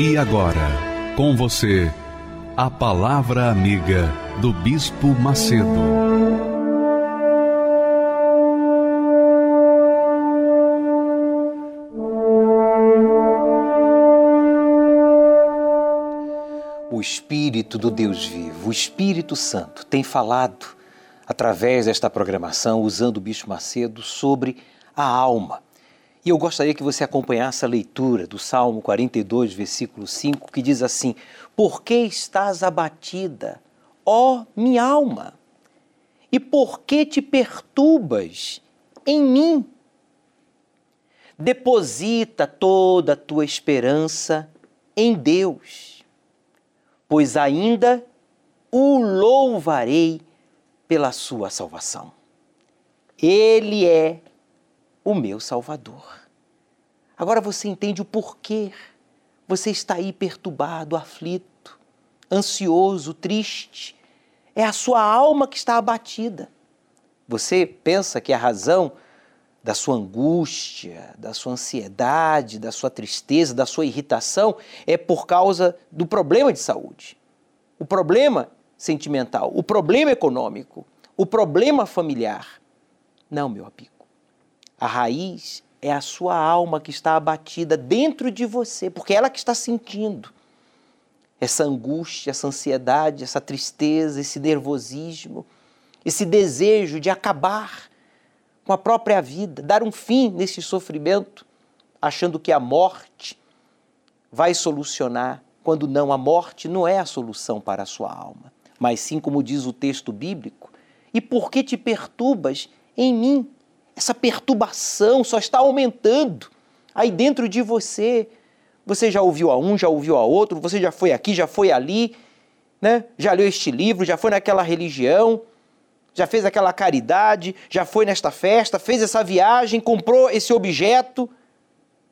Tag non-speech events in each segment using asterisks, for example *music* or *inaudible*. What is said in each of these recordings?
E agora, com você, a Palavra Amiga do Bispo Macedo. O Espírito do Deus vivo, o Espírito Santo, tem falado através desta programação, usando o Bispo Macedo, sobre a alma e eu gostaria que você acompanhasse a leitura do Salmo 42, versículo 5, que diz assim: Por que estás abatida, ó minha alma? E por que te perturbas em mim? Deposita toda a tua esperança em Deus, pois ainda o louvarei pela sua salvação. Ele é o meu Salvador. Agora você entende o porquê. Você está aí perturbado, aflito, ansioso, triste. É a sua alma que está abatida. Você pensa que a razão da sua angústia, da sua ansiedade, da sua tristeza, da sua irritação é por causa do problema de saúde. O problema sentimental, o problema econômico, o problema familiar. Não, meu amigo. A raiz é a sua alma que está abatida dentro de você, porque é ela que está sentindo essa angústia, essa ansiedade, essa tristeza, esse nervosismo, esse desejo de acabar com a própria vida, dar um fim nesse sofrimento, achando que a morte vai solucionar, quando não, a morte não é a solução para a sua alma, mas sim, como diz o texto bíblico, e por que te perturbas em mim? Essa perturbação só está aumentando aí dentro de você. Você já ouviu a um, já ouviu a outro, você já foi aqui, já foi ali, né? já leu este livro, já foi naquela religião, já fez aquela caridade, já foi nesta festa, fez essa viagem, comprou esse objeto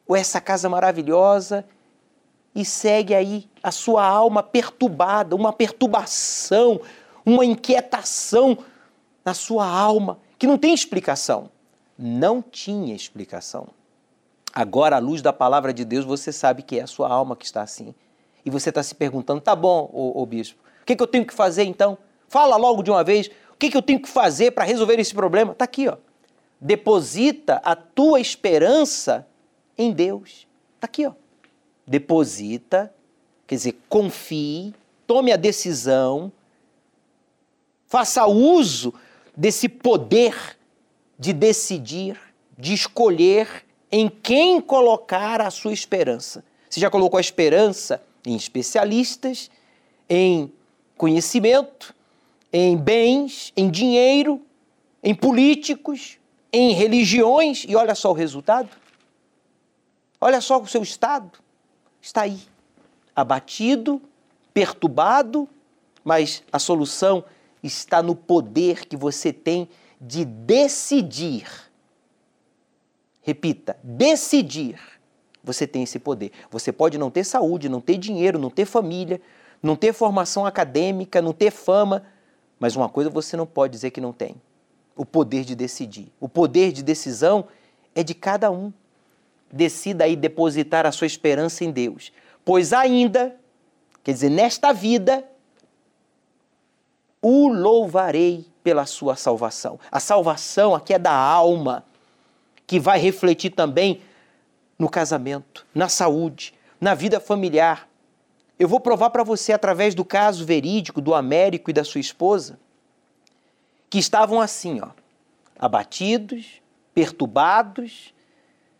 ou essa casa maravilhosa e segue aí a sua alma perturbada, uma perturbação, uma inquietação na sua alma que não tem explicação não tinha explicação. Agora, à luz da palavra de Deus, você sabe que é a sua alma que está assim. E você está se perguntando: tá bom, ô, ô bispo, o que, que, eu tenho que fazer então? Fala logo de uma vez, o que, que eu tenho que fazer para resolver esse problema? Está aqui, ó. Deposita a tua esperança em Deus. Está aqui, ó. Deposita, quer dizer, confie, tome a decisão, faça uso desse poder de decidir, de escolher em quem colocar a sua esperança. Você já colocou a esperança em especialistas, em conhecimento, em bens, em dinheiro, em políticos, em religiões, e olha só o resultado. Olha só o seu estado. Está aí, abatido, perturbado, mas a solução está no poder que você tem de decidir. Repita, decidir. Você tem esse poder. Você pode não ter saúde, não ter dinheiro, não ter família, não ter formação acadêmica, não ter fama, mas uma coisa você não pode dizer que não tem: o poder de decidir. O poder de decisão é de cada um. Decida aí depositar a sua esperança em Deus, pois ainda, quer dizer, nesta vida, o louvarei pela sua salvação. A salvação aqui é da alma, que vai refletir também no casamento, na saúde, na vida familiar. Eu vou provar para você através do caso verídico do Américo e da sua esposa, que estavam assim, ó, abatidos, perturbados,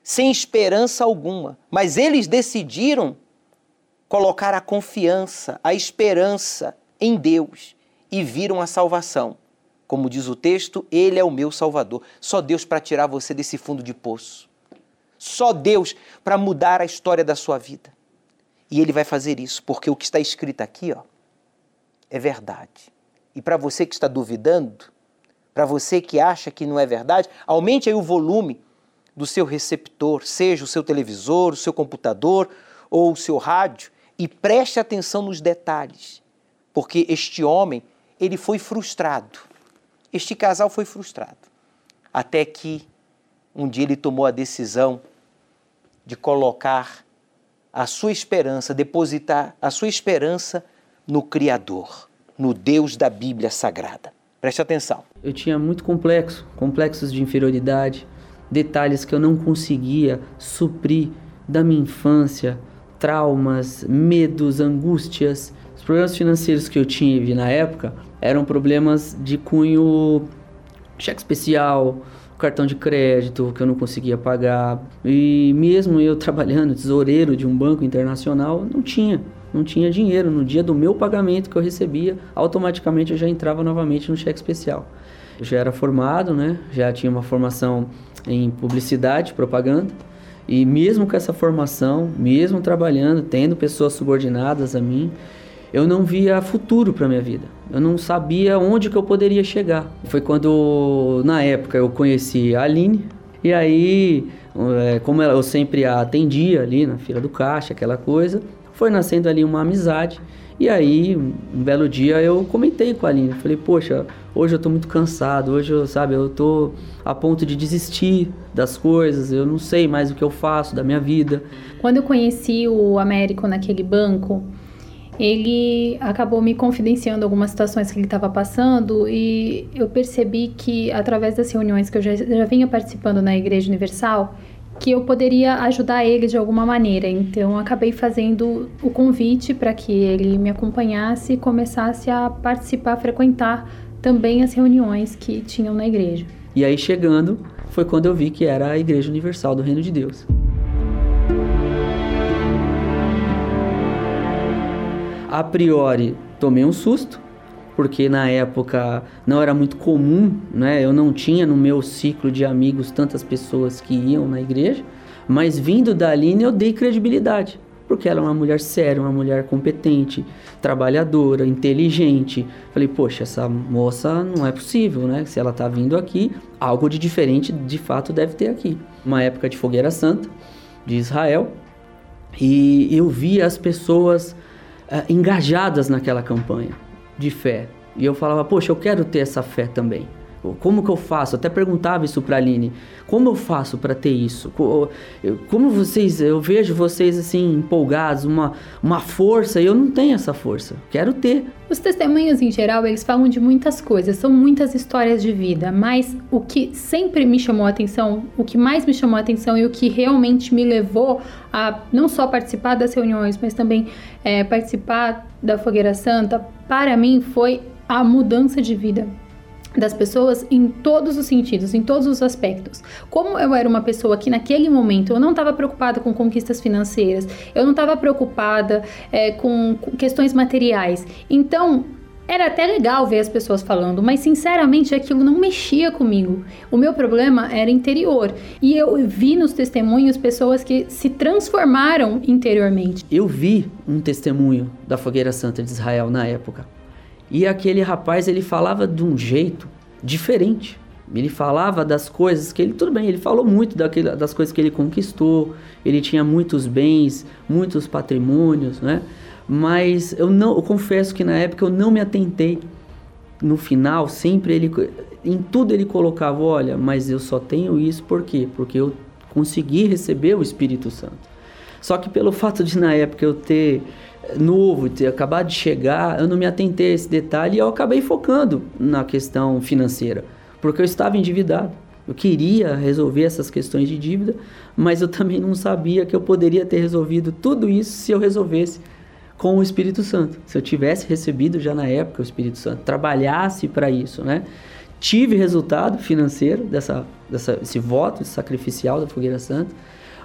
sem esperança alguma, mas eles decidiram colocar a confiança, a esperança em Deus e viram a salvação. Como diz o texto, Ele é o meu Salvador. Só Deus para tirar você desse fundo de poço. só Deus para mudar a história da sua vida. E Ele vai fazer isso, porque o que está escrito aqui ó, é verdade. E para você que está duvidando, para você que acha que não é verdade, aumente aí o volume do seu receptor, seja o seu televisor, o seu computador ou o seu rádio, e preste atenção nos detalhes, porque este homem, ele foi frustrado. Este casal foi frustrado. Até que um dia ele tomou a decisão de colocar a sua esperança, depositar a sua esperança no Criador, no Deus da Bíblia Sagrada. Preste atenção. Eu tinha muito complexo, complexos de inferioridade, detalhes que eu não conseguia suprir da minha infância, traumas, medos, angústias. Problemas financeiros que eu tive na época eram problemas de cunho cheque especial, cartão de crédito que eu não conseguia pagar. E mesmo eu *laughs* trabalhando tesoureiro de um banco internacional, não tinha, não tinha dinheiro. No dia do meu pagamento que eu recebia, automaticamente eu já entrava novamente no cheque especial. Eu já era formado, né? Já tinha uma formação em publicidade, propaganda. E mesmo com essa formação, mesmo trabalhando, tendo pessoas subordinadas a mim, eu não via futuro para minha vida. Eu não sabia onde que eu poderia chegar. Foi quando, na época, eu conheci a Aline. E aí, é, como eu sempre a atendia ali na fila do caixa, aquela coisa, foi nascendo ali uma amizade. E aí, um belo dia eu comentei com a Aline, falei, poxa, hoje eu tô muito cansado, hoje eu, sabe, eu tô a ponto de desistir das coisas, eu não sei mais o que eu faço da minha vida. Quando eu conheci o Américo naquele banco, ele acabou me confidenciando algumas situações que ele estava passando e eu percebi que através das reuniões que eu já, já vinha participando na Igreja Universal, que eu poderia ajudar ele de alguma maneira. Então, acabei fazendo o convite para que ele me acompanhasse e começasse a participar, a frequentar também as reuniões que tinham na igreja. E aí, chegando, foi quando eu vi que era a Igreja Universal do Reino de Deus. A priori, tomei um susto, porque na época não era muito comum, né? Eu não tinha no meu ciclo de amigos tantas pessoas que iam na igreja, mas vindo da Aline eu dei credibilidade, porque ela é uma mulher séria, uma mulher competente, trabalhadora, inteligente. Falei, poxa, essa moça não é possível, né? Se ela tá vindo aqui, algo de diferente de fato deve ter aqui. Uma época de fogueira santa de Israel, e eu vi as pessoas uh, engajadas naquela campanha de fé. E eu falava, poxa, eu quero ter essa fé também. Como que eu faço? Até perguntava isso para Aline. Como eu faço para ter isso? Como vocês, eu vejo vocês assim empolgados, uma, uma força, e eu não tenho essa força. Quero ter. Os testemunhos em geral, eles falam de muitas coisas, são muitas histórias de vida, mas o que sempre me chamou a atenção, o que mais me chamou a atenção e o que realmente me levou a não só participar das reuniões, mas também é, participar da Fogueira Santa, para mim foi a mudança de vida das pessoas em todos os sentidos, em todos os aspectos. Como eu era uma pessoa que naquele momento eu não estava preocupada com conquistas financeiras, eu não estava preocupada é, com questões materiais. Então era até legal ver as pessoas falando, mas sinceramente aquilo não mexia comigo. O meu problema era interior. E eu vi nos testemunhos pessoas que se transformaram interiormente. Eu vi um testemunho da Fogueira Santa de Israel na época. E aquele rapaz, ele falava de um jeito diferente. Ele falava das coisas que ele, tudo bem, ele falou muito daquele, das coisas que ele conquistou, ele tinha muitos bens, muitos patrimônios, né? Mas eu não, eu confesso que na época eu não me atentei. No final, sempre ele, em tudo ele colocava, olha, mas eu só tenho isso por quê? Porque eu consegui receber o Espírito Santo. Só que pelo fato de na época eu ter novo, ter acabado de chegar, eu não me atentei a esse detalhe e eu acabei focando na questão financeira, porque eu estava endividado. Eu queria resolver essas questões de dívida, mas eu também não sabia que eu poderia ter resolvido tudo isso se eu resolvesse com o Espírito Santo. Se eu tivesse recebido já na época o Espírito Santo, trabalhasse para isso, né? Tive resultado financeiro dessa, dessa, esse voto sacrificial da Fogueira Santa,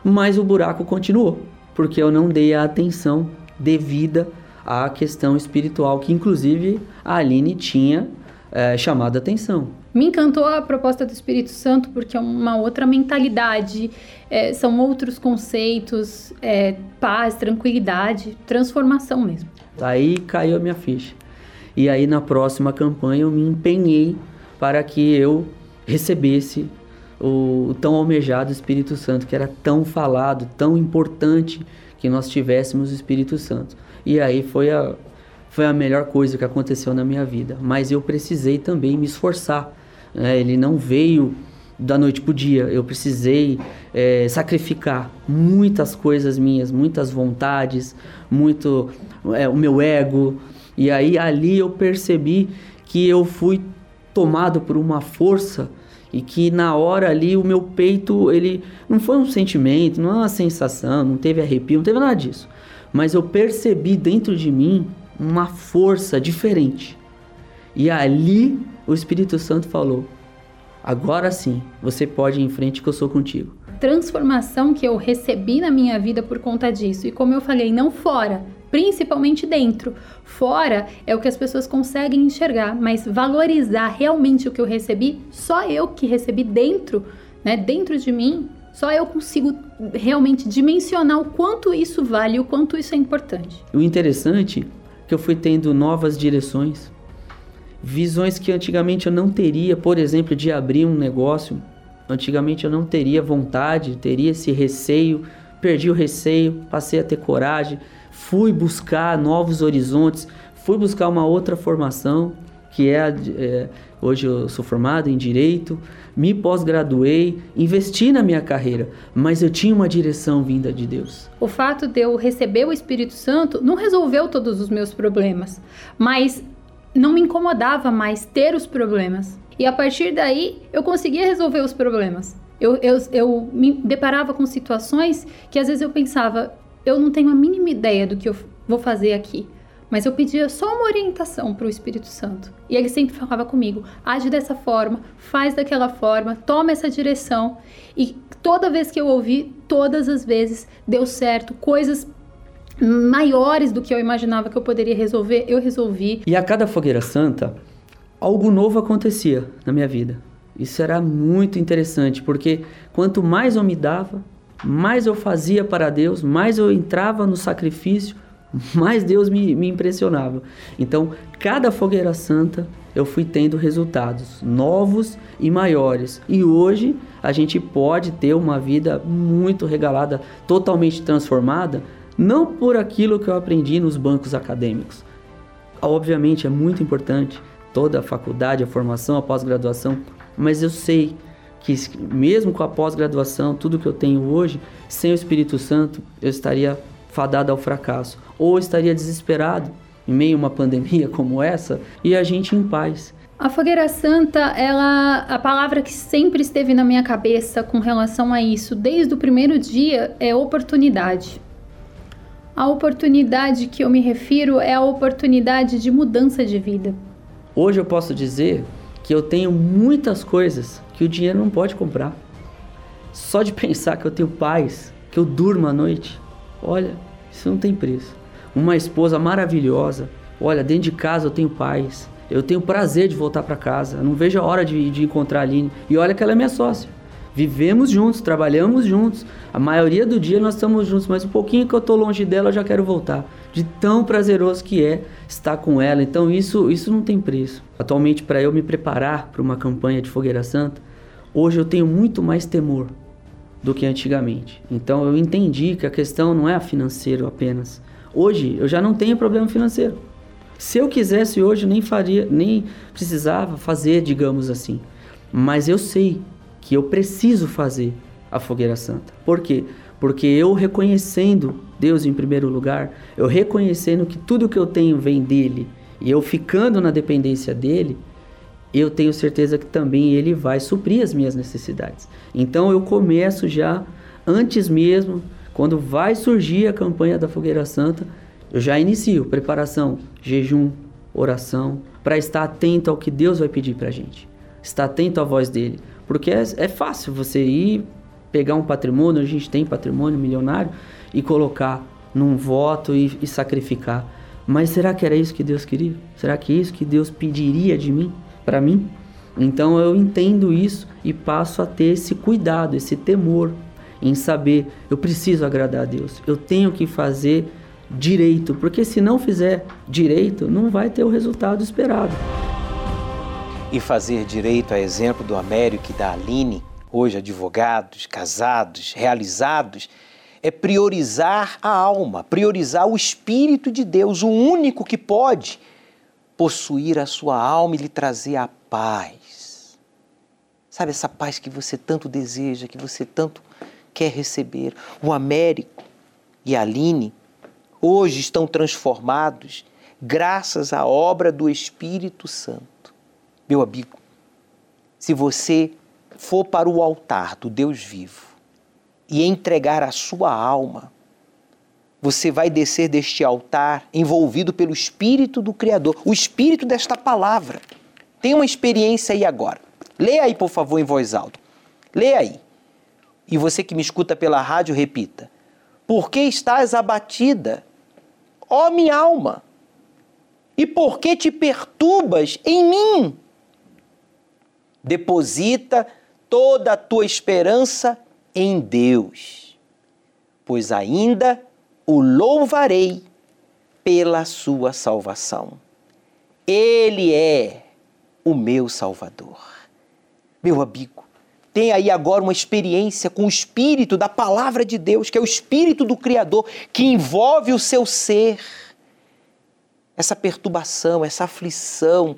mas o buraco continuou, porque eu não dei a atenção devida à questão espiritual que inclusive a Aline tinha é, chamado a atenção. Me encantou a proposta do Espírito Santo porque é uma outra mentalidade, é, são outros conceitos, é, paz, tranquilidade, transformação mesmo. Aí caiu a minha ficha. E aí na próxima campanha eu me empenhei para que eu recebesse o, tão almejado Espírito Santo, que era tão falado, tão importante que nós tivéssemos o Espírito Santo. E aí foi a, foi a melhor coisa que aconteceu na minha vida. Mas eu precisei também me esforçar. Né? Ele não veio da noite para o dia. Eu precisei é, sacrificar muitas coisas minhas, muitas vontades, muito é, o meu ego. E aí ali eu percebi que eu fui tomado por uma força e que na hora ali o meu peito, ele não foi um sentimento, não é uma sensação, não teve arrepio, não teve nada disso. Mas eu percebi dentro de mim uma força diferente. E ali o Espírito Santo falou: agora sim, você pode ir em frente que eu sou contigo. Transformação que eu recebi na minha vida por conta disso. E como eu falei, não fora, principalmente dentro. Fora é o que as pessoas conseguem enxergar, mas valorizar realmente o que eu recebi, só eu que recebi dentro, né, dentro de mim, só eu consigo realmente dimensionar o quanto isso vale, o quanto isso é importante. O interessante é que eu fui tendo novas direções, visões que antigamente eu não teria, por exemplo, de abrir um negócio. Antigamente eu não teria vontade, teria esse receio, perdi o receio, passei a ter coragem, fui buscar novos horizontes, fui buscar uma outra formação, que é, é hoje eu sou formado em direito, me pós-graduei, investi na minha carreira, mas eu tinha uma direção vinda de Deus. O fato de eu receber o Espírito Santo não resolveu todos os meus problemas, mas não me incomodava mais ter os problemas. E a partir daí eu conseguia resolver os problemas. Eu, eu, eu me deparava com situações que às vezes eu pensava, eu não tenho a mínima ideia do que eu vou fazer aqui. Mas eu pedia só uma orientação para o Espírito Santo. E ele sempre falava comigo: age dessa forma, faz daquela forma, toma essa direção. E toda vez que eu ouvi, todas as vezes deu certo. Coisas maiores do que eu imaginava que eu poderia resolver, eu resolvi. E a cada fogueira santa, algo novo acontecia na minha vida. Isso era muito interessante, porque quanto mais eu me dava, mais eu fazia para Deus, mais eu entrava no sacrifício, *laughs* mais Deus me, me impressionava. Então, cada fogueira santa eu fui tendo resultados novos e maiores. E hoje a gente pode ter uma vida muito regalada, totalmente transformada, não por aquilo que eu aprendi nos bancos acadêmicos. Obviamente é muito importante toda a faculdade, a formação, a pós-graduação, mas eu sei que mesmo com a pós-graduação, tudo que eu tenho hoje, sem o Espírito Santo, eu estaria fadado ao fracasso, ou estaria desesperado em meio a uma pandemia *laughs* como essa e a gente em paz. A fogueira santa, ela, a palavra que sempre esteve na minha cabeça com relação a isso, desde o primeiro dia, é oportunidade. A oportunidade que eu me refiro é a oportunidade de mudança de vida. Hoje eu posso dizer que eu tenho muitas coisas que o dinheiro não pode comprar. Só de pensar que eu tenho paz, que eu durmo à noite, olha, isso não tem preço. Uma esposa maravilhosa, olha, dentro de casa eu tenho paz, eu tenho prazer de voltar para casa, não vejo a hora de, de encontrar a Aline. E olha que ela é minha sócia. Vivemos juntos, trabalhamos juntos. A maioria do dia nós estamos juntos, mas um pouquinho que eu estou longe dela eu já quero voltar. De tão prazeroso que é estar com ela. Então isso, isso não tem preço. Atualmente, para eu me preparar para uma campanha de Fogueira Santa, hoje eu tenho muito mais temor do que antigamente. Então eu entendi que a questão não é financeiro apenas. Hoje eu já não tenho problema financeiro. Se eu quisesse hoje nem faria, nem precisava fazer, digamos assim. Mas eu sei que eu preciso fazer a fogueira santa. Por quê? Porque eu reconhecendo Deus em primeiro lugar, eu reconhecendo que tudo que eu tenho vem dele, e eu ficando na dependência dele, eu tenho certeza que também ele vai suprir as minhas necessidades. Então eu começo já antes mesmo, quando vai surgir a campanha da Fogueira Santa, eu já inicio preparação, jejum, oração, para estar atento ao que Deus vai pedir para a gente. Estar atento à voz dele. Porque é, é fácil você ir pegar um patrimônio, a gente tem patrimônio milionário, e colocar num voto e, e sacrificar. Mas será que era isso que Deus queria? Será que é isso que Deus pediria de mim? para mim. Então eu entendo isso e passo a ter esse cuidado, esse temor em saber, eu preciso agradar a Deus. Eu tenho que fazer direito, porque se não fizer direito, não vai ter o resultado esperado. E fazer direito, a exemplo do Américo e da Aline, hoje advogados, casados, realizados, é priorizar a alma, priorizar o Espírito de Deus, o único que pode possuir a sua alma e lhe trazer a paz. Sabe essa paz que você tanto deseja, que você tanto quer receber? O Américo e a Aline hoje estão transformados graças à obra do Espírito Santo. Meu amigo, se você for para o altar do Deus vivo e entregar a sua alma, você vai descer deste altar envolvido pelo Espírito do Criador, o Espírito desta palavra. Tem uma experiência aí agora. Leia aí, por favor, em voz alta. Leia aí. E você que me escuta pela rádio, repita. Por que estás abatida, ó minha alma? E por que te perturbas em mim? Deposita toda a tua esperança em Deus, pois ainda o louvarei pela sua salvação. Ele é o meu Salvador. Meu amigo, tem aí agora uma experiência com o Espírito da Palavra de Deus, que é o Espírito do Criador, que envolve o seu ser. Essa perturbação, essa aflição,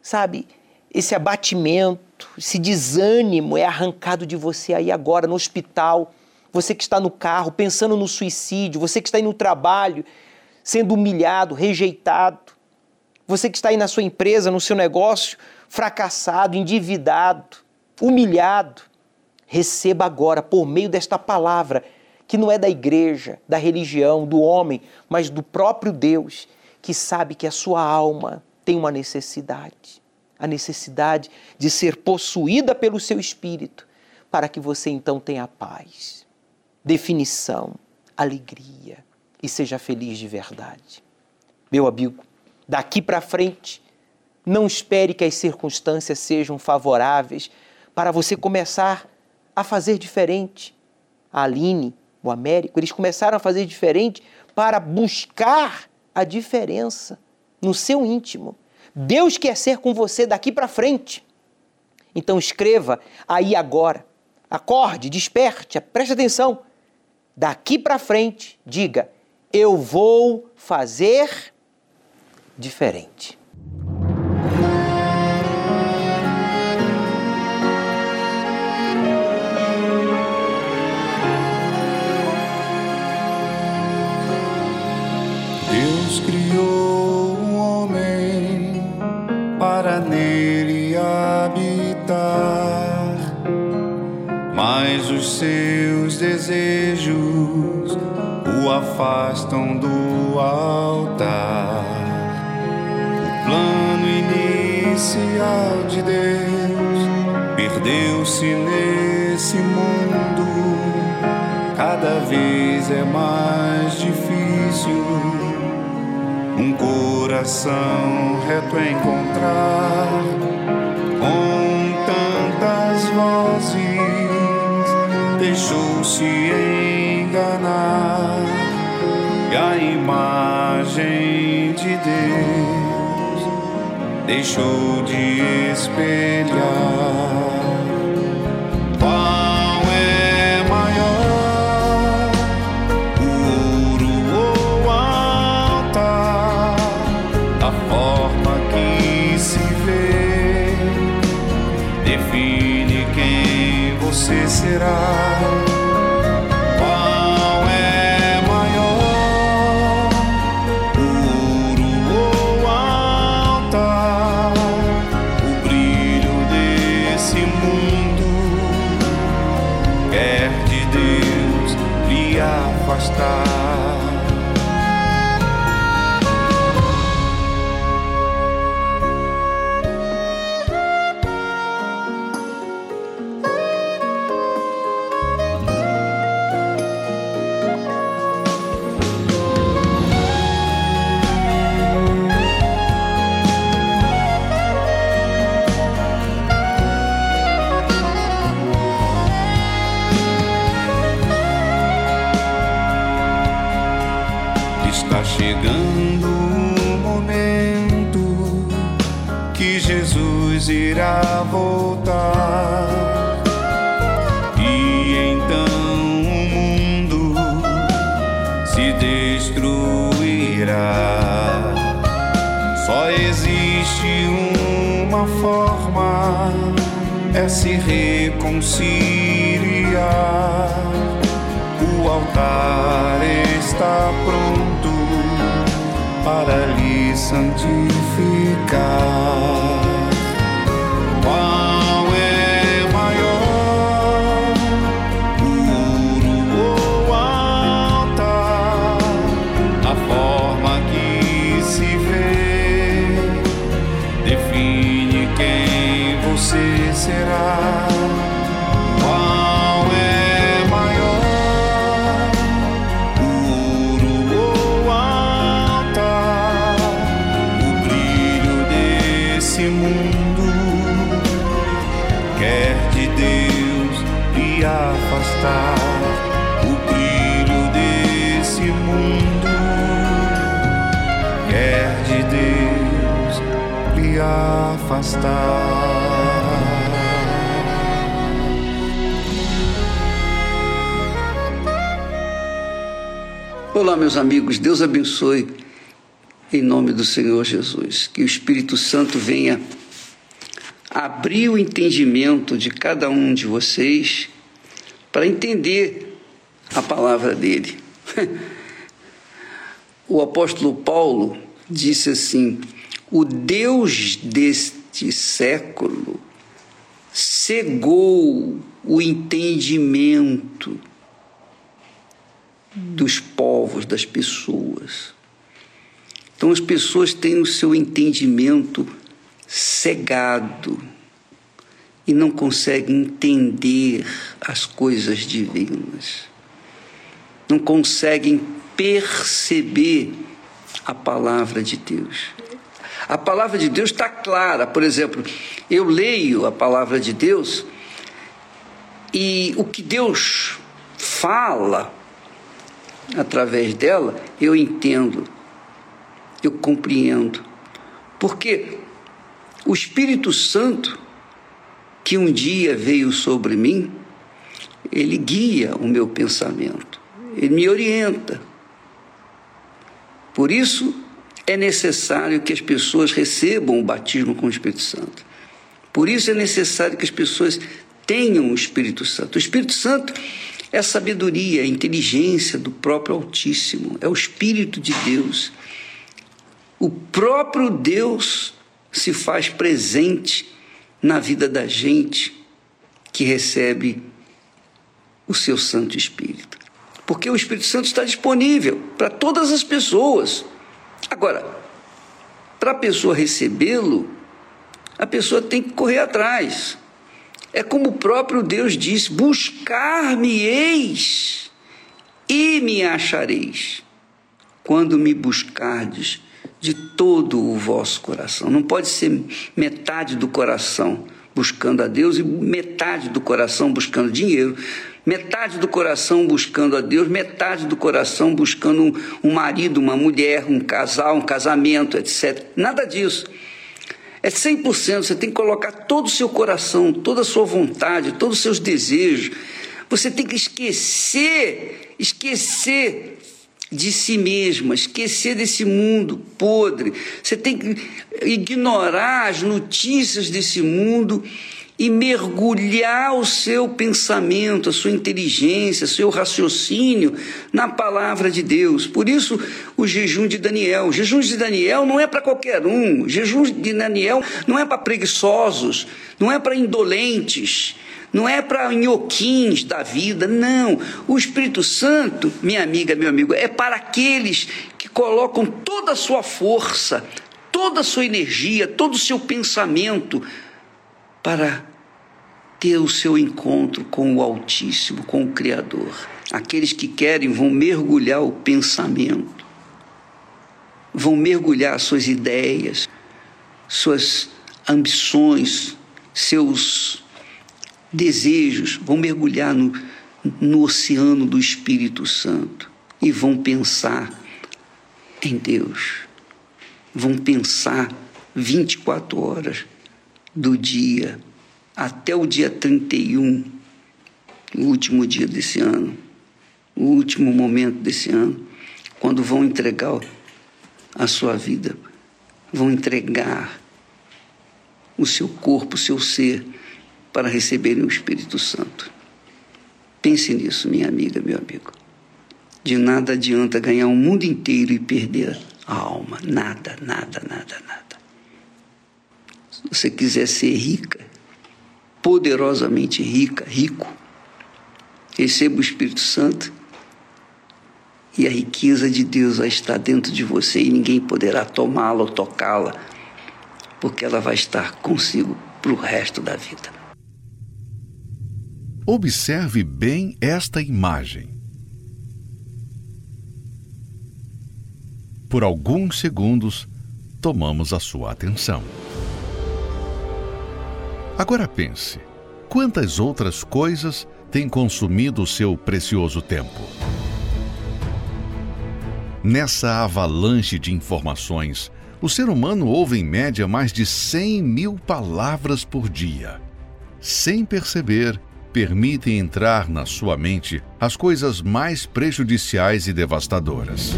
sabe? Esse abatimento, esse desânimo é arrancado de você aí agora no hospital. Você que está no carro pensando no suicídio, você que está aí no trabalho sendo humilhado, rejeitado. Você que está aí na sua empresa, no seu negócio, fracassado, endividado humilhado, receba agora, por meio desta palavra, que não é da igreja, da religião, do homem, mas do próprio Deus, que sabe que a sua alma tem uma necessidade a necessidade de ser possuída pelo seu espírito, para que você então tenha paz, definição, alegria e seja feliz de verdade. Meu amigo, daqui para frente, não espere que as circunstâncias sejam favoráveis para você começar a fazer diferente. A Aline, o Américo, eles começaram a fazer diferente para buscar a diferença no seu íntimo. Deus quer ser com você daqui para frente. Então escreva aí agora. Acorde, desperte, preste atenção. Daqui para frente, diga: eu vou fazer diferente. Os seus desejos o afastam do altar. O plano inicial de Deus perdeu-se nesse mundo. Cada vez é mais difícil um coração reto encontrar com tantas vozes deixou-se enganar e a imagem de Deus deixou de espelhar. será. Reconciliar. O altar está pronto para lhe santificar. Afastar. Olá, meus amigos, Deus abençoe em nome do Senhor Jesus. Que o Espírito Santo venha abrir o entendimento de cada um de vocês para entender a palavra dele. *laughs* O apóstolo Paulo disse assim: O Deus deste século cegou o entendimento dos povos, das pessoas. Então as pessoas têm o seu entendimento cegado e não conseguem entender as coisas divinas. Não conseguem perceber a palavra de Deus. A palavra de Deus está clara. Por exemplo, eu leio a palavra de Deus e o que Deus fala através dela, eu entendo, eu compreendo. Porque o Espírito Santo, que um dia veio sobre mim, ele guia o meu pensamento, ele me orienta. Por isso é necessário que as pessoas recebam o batismo com o Espírito Santo. Por isso é necessário que as pessoas tenham o Espírito Santo. O Espírito Santo é a sabedoria, a inteligência do próprio Altíssimo, é o Espírito de Deus. O próprio Deus se faz presente na vida da gente que recebe o seu Santo Espírito. Porque o Espírito Santo está disponível para todas as pessoas. Agora, para a pessoa recebê-lo, a pessoa tem que correr atrás. É como o próprio Deus disse: Buscar-me-eis e me achareis, quando me buscardes de todo o vosso coração. Não pode ser metade do coração buscando a Deus e metade do coração buscando dinheiro, metade do coração buscando a Deus, metade do coração buscando um, um marido, uma mulher, um casal, um casamento, etc. Nada disso. É 100%, você tem que colocar todo o seu coração, toda a sua vontade, todos os seus desejos. Você tem que esquecer, esquecer de si mesma, esquecer desse mundo podre. Você tem que ignorar as notícias desse mundo e mergulhar o seu pensamento, a sua inteligência, seu raciocínio na palavra de Deus. Por isso, o jejum de Daniel. O jejum de Daniel não é para qualquer um. O jejum de Daniel não é para preguiçosos, não é para indolentes. Não é para nhoquins da vida, não. O Espírito Santo, minha amiga, meu amigo, é para aqueles que colocam toda a sua força, toda a sua energia, todo o seu pensamento para ter o seu encontro com o Altíssimo, com o Criador. Aqueles que querem vão mergulhar o pensamento, vão mergulhar suas ideias, suas ambições, seus desejos, vão mergulhar no, no oceano do Espírito Santo e vão pensar em Deus. Vão pensar 24 horas do dia até o dia 31, o último dia desse ano, o último momento desse ano, quando vão entregar a sua vida, vão entregar o seu corpo, o seu ser, para receberem o Espírito Santo. Pense nisso, minha amiga, meu amigo. De nada adianta ganhar o mundo inteiro e perder a alma. Nada, nada, nada, nada. Você quiser ser rica, poderosamente rica, rico, receba o Espírito Santo e a riqueza de Deus vai estar dentro de você e ninguém poderá tomá-la ou tocá-la, porque ela vai estar consigo para o resto da vida. Observe bem esta imagem. Por alguns segundos, tomamos a sua atenção. Agora pense: quantas outras coisas têm consumido o seu precioso tempo? Nessa avalanche de informações, o ser humano ouve em média mais de 100 mil palavras por dia. Sem perceber, permitem entrar na sua mente as coisas mais prejudiciais e devastadoras.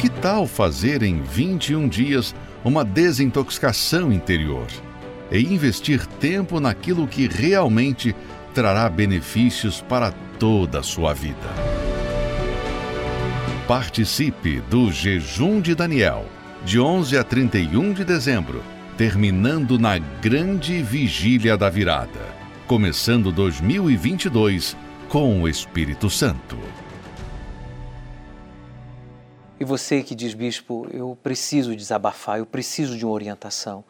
Que tal fazer em 21 dias uma desintoxicação interior e investir tempo naquilo que realmente trará benefícios para toda a sua vida? Participe do Jejum de Daniel, de 11 a 31 de dezembro, terminando na Grande Vigília da Virada, começando 2022 com o Espírito Santo. E você que diz, bispo, eu preciso desabafar, eu preciso de uma orientação,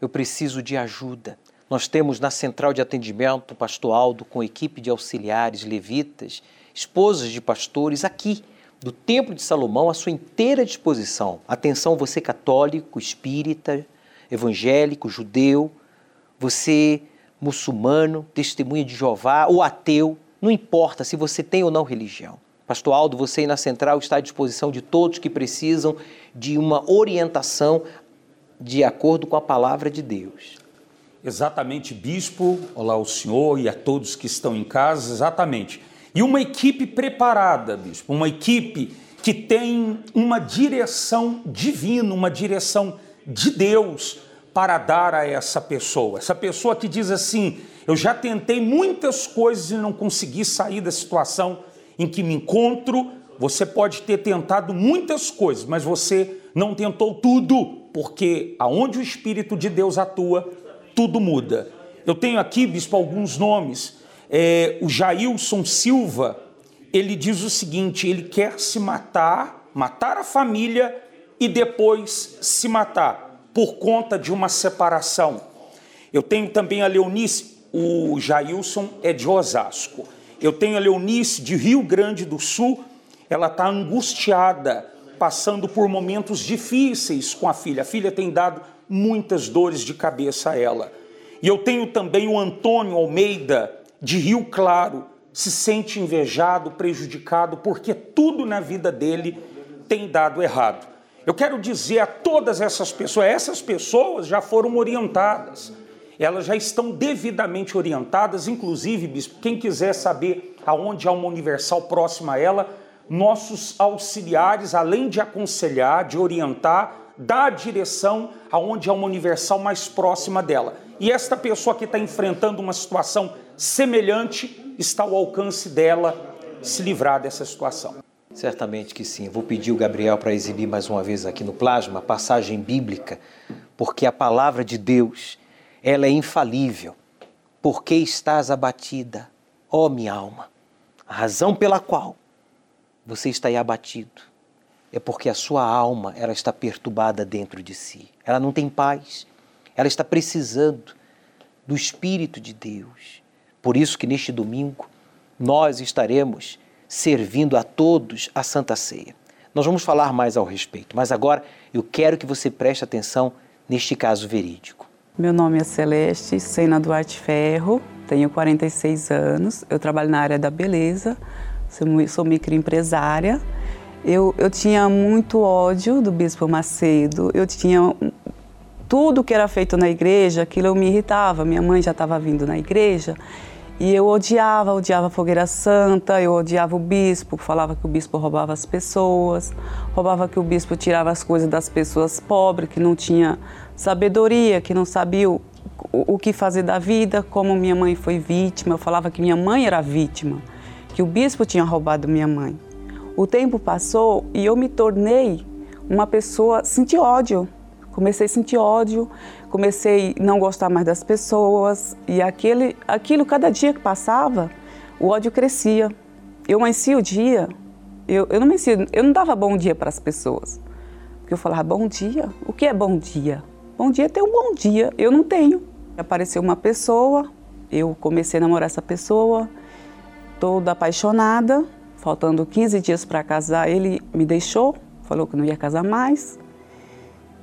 eu preciso de ajuda. Nós temos na central de atendimento o pastor Aldo com equipe de auxiliares, levitas, esposas de pastores aqui do Templo de Salomão à sua inteira disposição. Atenção, você católico, espírita, evangélico, judeu, você muçulmano, testemunha de Jeová ou ateu, não importa se você tem ou não religião. Pastor Aldo, você aí na central está à disposição de todos que precisam de uma orientação de acordo com a palavra de Deus. Exatamente, bispo. Olá ao senhor e a todos que estão em casa. Exatamente. E uma equipe preparada, bispo, uma equipe que tem uma direção divina, uma direção de Deus para dar a essa pessoa. Essa pessoa que diz assim: Eu já tentei muitas coisas e não consegui sair da situação em que me encontro. Você pode ter tentado muitas coisas, mas você não tentou tudo, porque aonde o Espírito de Deus atua, tudo muda. Eu tenho aqui, bispo, alguns nomes é, o Jailson Silva, ele diz o seguinte: ele quer se matar, matar a família e depois se matar por conta de uma separação. Eu tenho também a Leonice, o Jailson é de Osasco. Eu tenho a Leonice de Rio Grande do Sul, ela está angustiada, passando por momentos difíceis com a filha. A filha tem dado muitas dores de cabeça a ela. E eu tenho também o Antônio Almeida, de Rio Claro se sente invejado, prejudicado, porque tudo na vida dele tem dado errado. Eu quero dizer a todas essas pessoas, essas pessoas já foram orientadas, elas já estão devidamente orientadas, inclusive, bispo, quem quiser saber aonde há uma universal próxima a ela, nossos auxiliares, além de aconselhar, de orientar, dá a direção aonde há uma universal mais próxima dela. E esta pessoa que está enfrentando uma situação semelhante está ao alcance dela se livrar dessa situação. Certamente que sim. vou pedir o Gabriel para exibir mais uma vez aqui no plasma a passagem bíblica, porque a palavra de Deus, ela é infalível. Por que estás abatida, ó minha alma? A razão pela qual você está aí abatido é porque a sua alma, ela está perturbada dentro de si. Ela não tem paz. Ela está precisando do espírito de Deus por isso que neste domingo nós estaremos servindo a todos a Santa Ceia. Nós vamos falar mais ao respeito, mas agora eu quero que você preste atenção neste caso verídico. Meu nome é Celeste Sena Duarte Ferro, tenho 46 anos, eu trabalho na área da beleza, sou microempresária. Eu, eu tinha muito ódio do Bispo Macedo, eu tinha tudo que era feito na igreja, aquilo me irritava. Minha mãe já estava vindo na igreja e eu odiava, odiava a fogueira santa, eu odiava o bispo, falava que o bispo roubava as pessoas, roubava que o bispo tirava as coisas das pessoas pobres, que não tinha sabedoria, que não sabia o, o que fazer da vida, como minha mãe foi vítima. Eu falava que minha mãe era vítima, que o bispo tinha roubado minha mãe. O tempo passou e eu me tornei uma pessoa, senti ódio. Comecei a sentir ódio, comecei a não gostar mais das pessoas e aquele, aquilo, cada dia que passava, o ódio crescia. Eu amanhecia o dia, eu, eu não amanhecia, eu não dava bom dia para as pessoas. Porque eu falava, bom dia? O que é bom dia? Bom dia é ter um bom dia, eu não tenho. Apareceu uma pessoa, eu comecei a namorar essa pessoa, toda apaixonada, faltando 15 dias para casar, ele me deixou, falou que não ia casar mais.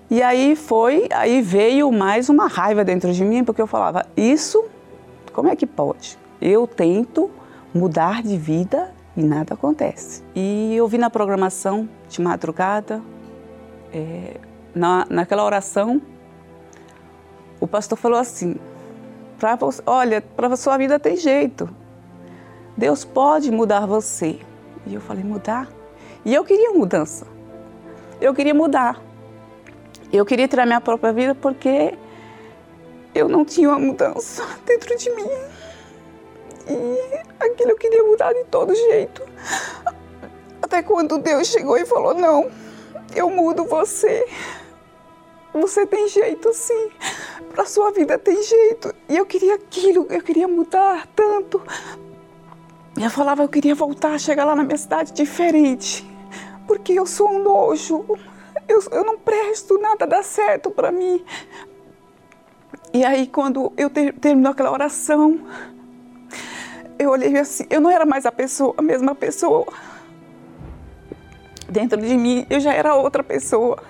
E aí foi, aí veio mais uma raiva dentro de mim, porque eu falava, isso, como é que pode? Eu tento mudar de vida e nada acontece. E eu vi na programação de madrugada, é, na, naquela oração, o pastor falou assim, olha, para sua vida tem jeito. Deus pode mudar você. E eu falei, mudar? E eu queria mudança. Eu queria mudar. Eu queria tirar minha própria vida porque eu não tinha uma mudança *laughs* dentro de mim. E aquilo eu queria mudar de todo jeito. Até quando Deus chegou e falou: Não, eu mudo você. Você tem jeito sim. Para sua vida tem jeito. E eu queria aquilo, eu queria mudar tanto. Eu falava, eu queria voltar, chegar lá na minha cidade diferente. Porque eu sou um nojo eu, eu não presto, nada dá certo para mim. E aí, quando eu ter, terminou aquela oração, eu olhei assim, eu não era mais a pessoa, a mesma pessoa. Dentro de mim, eu já era outra pessoa.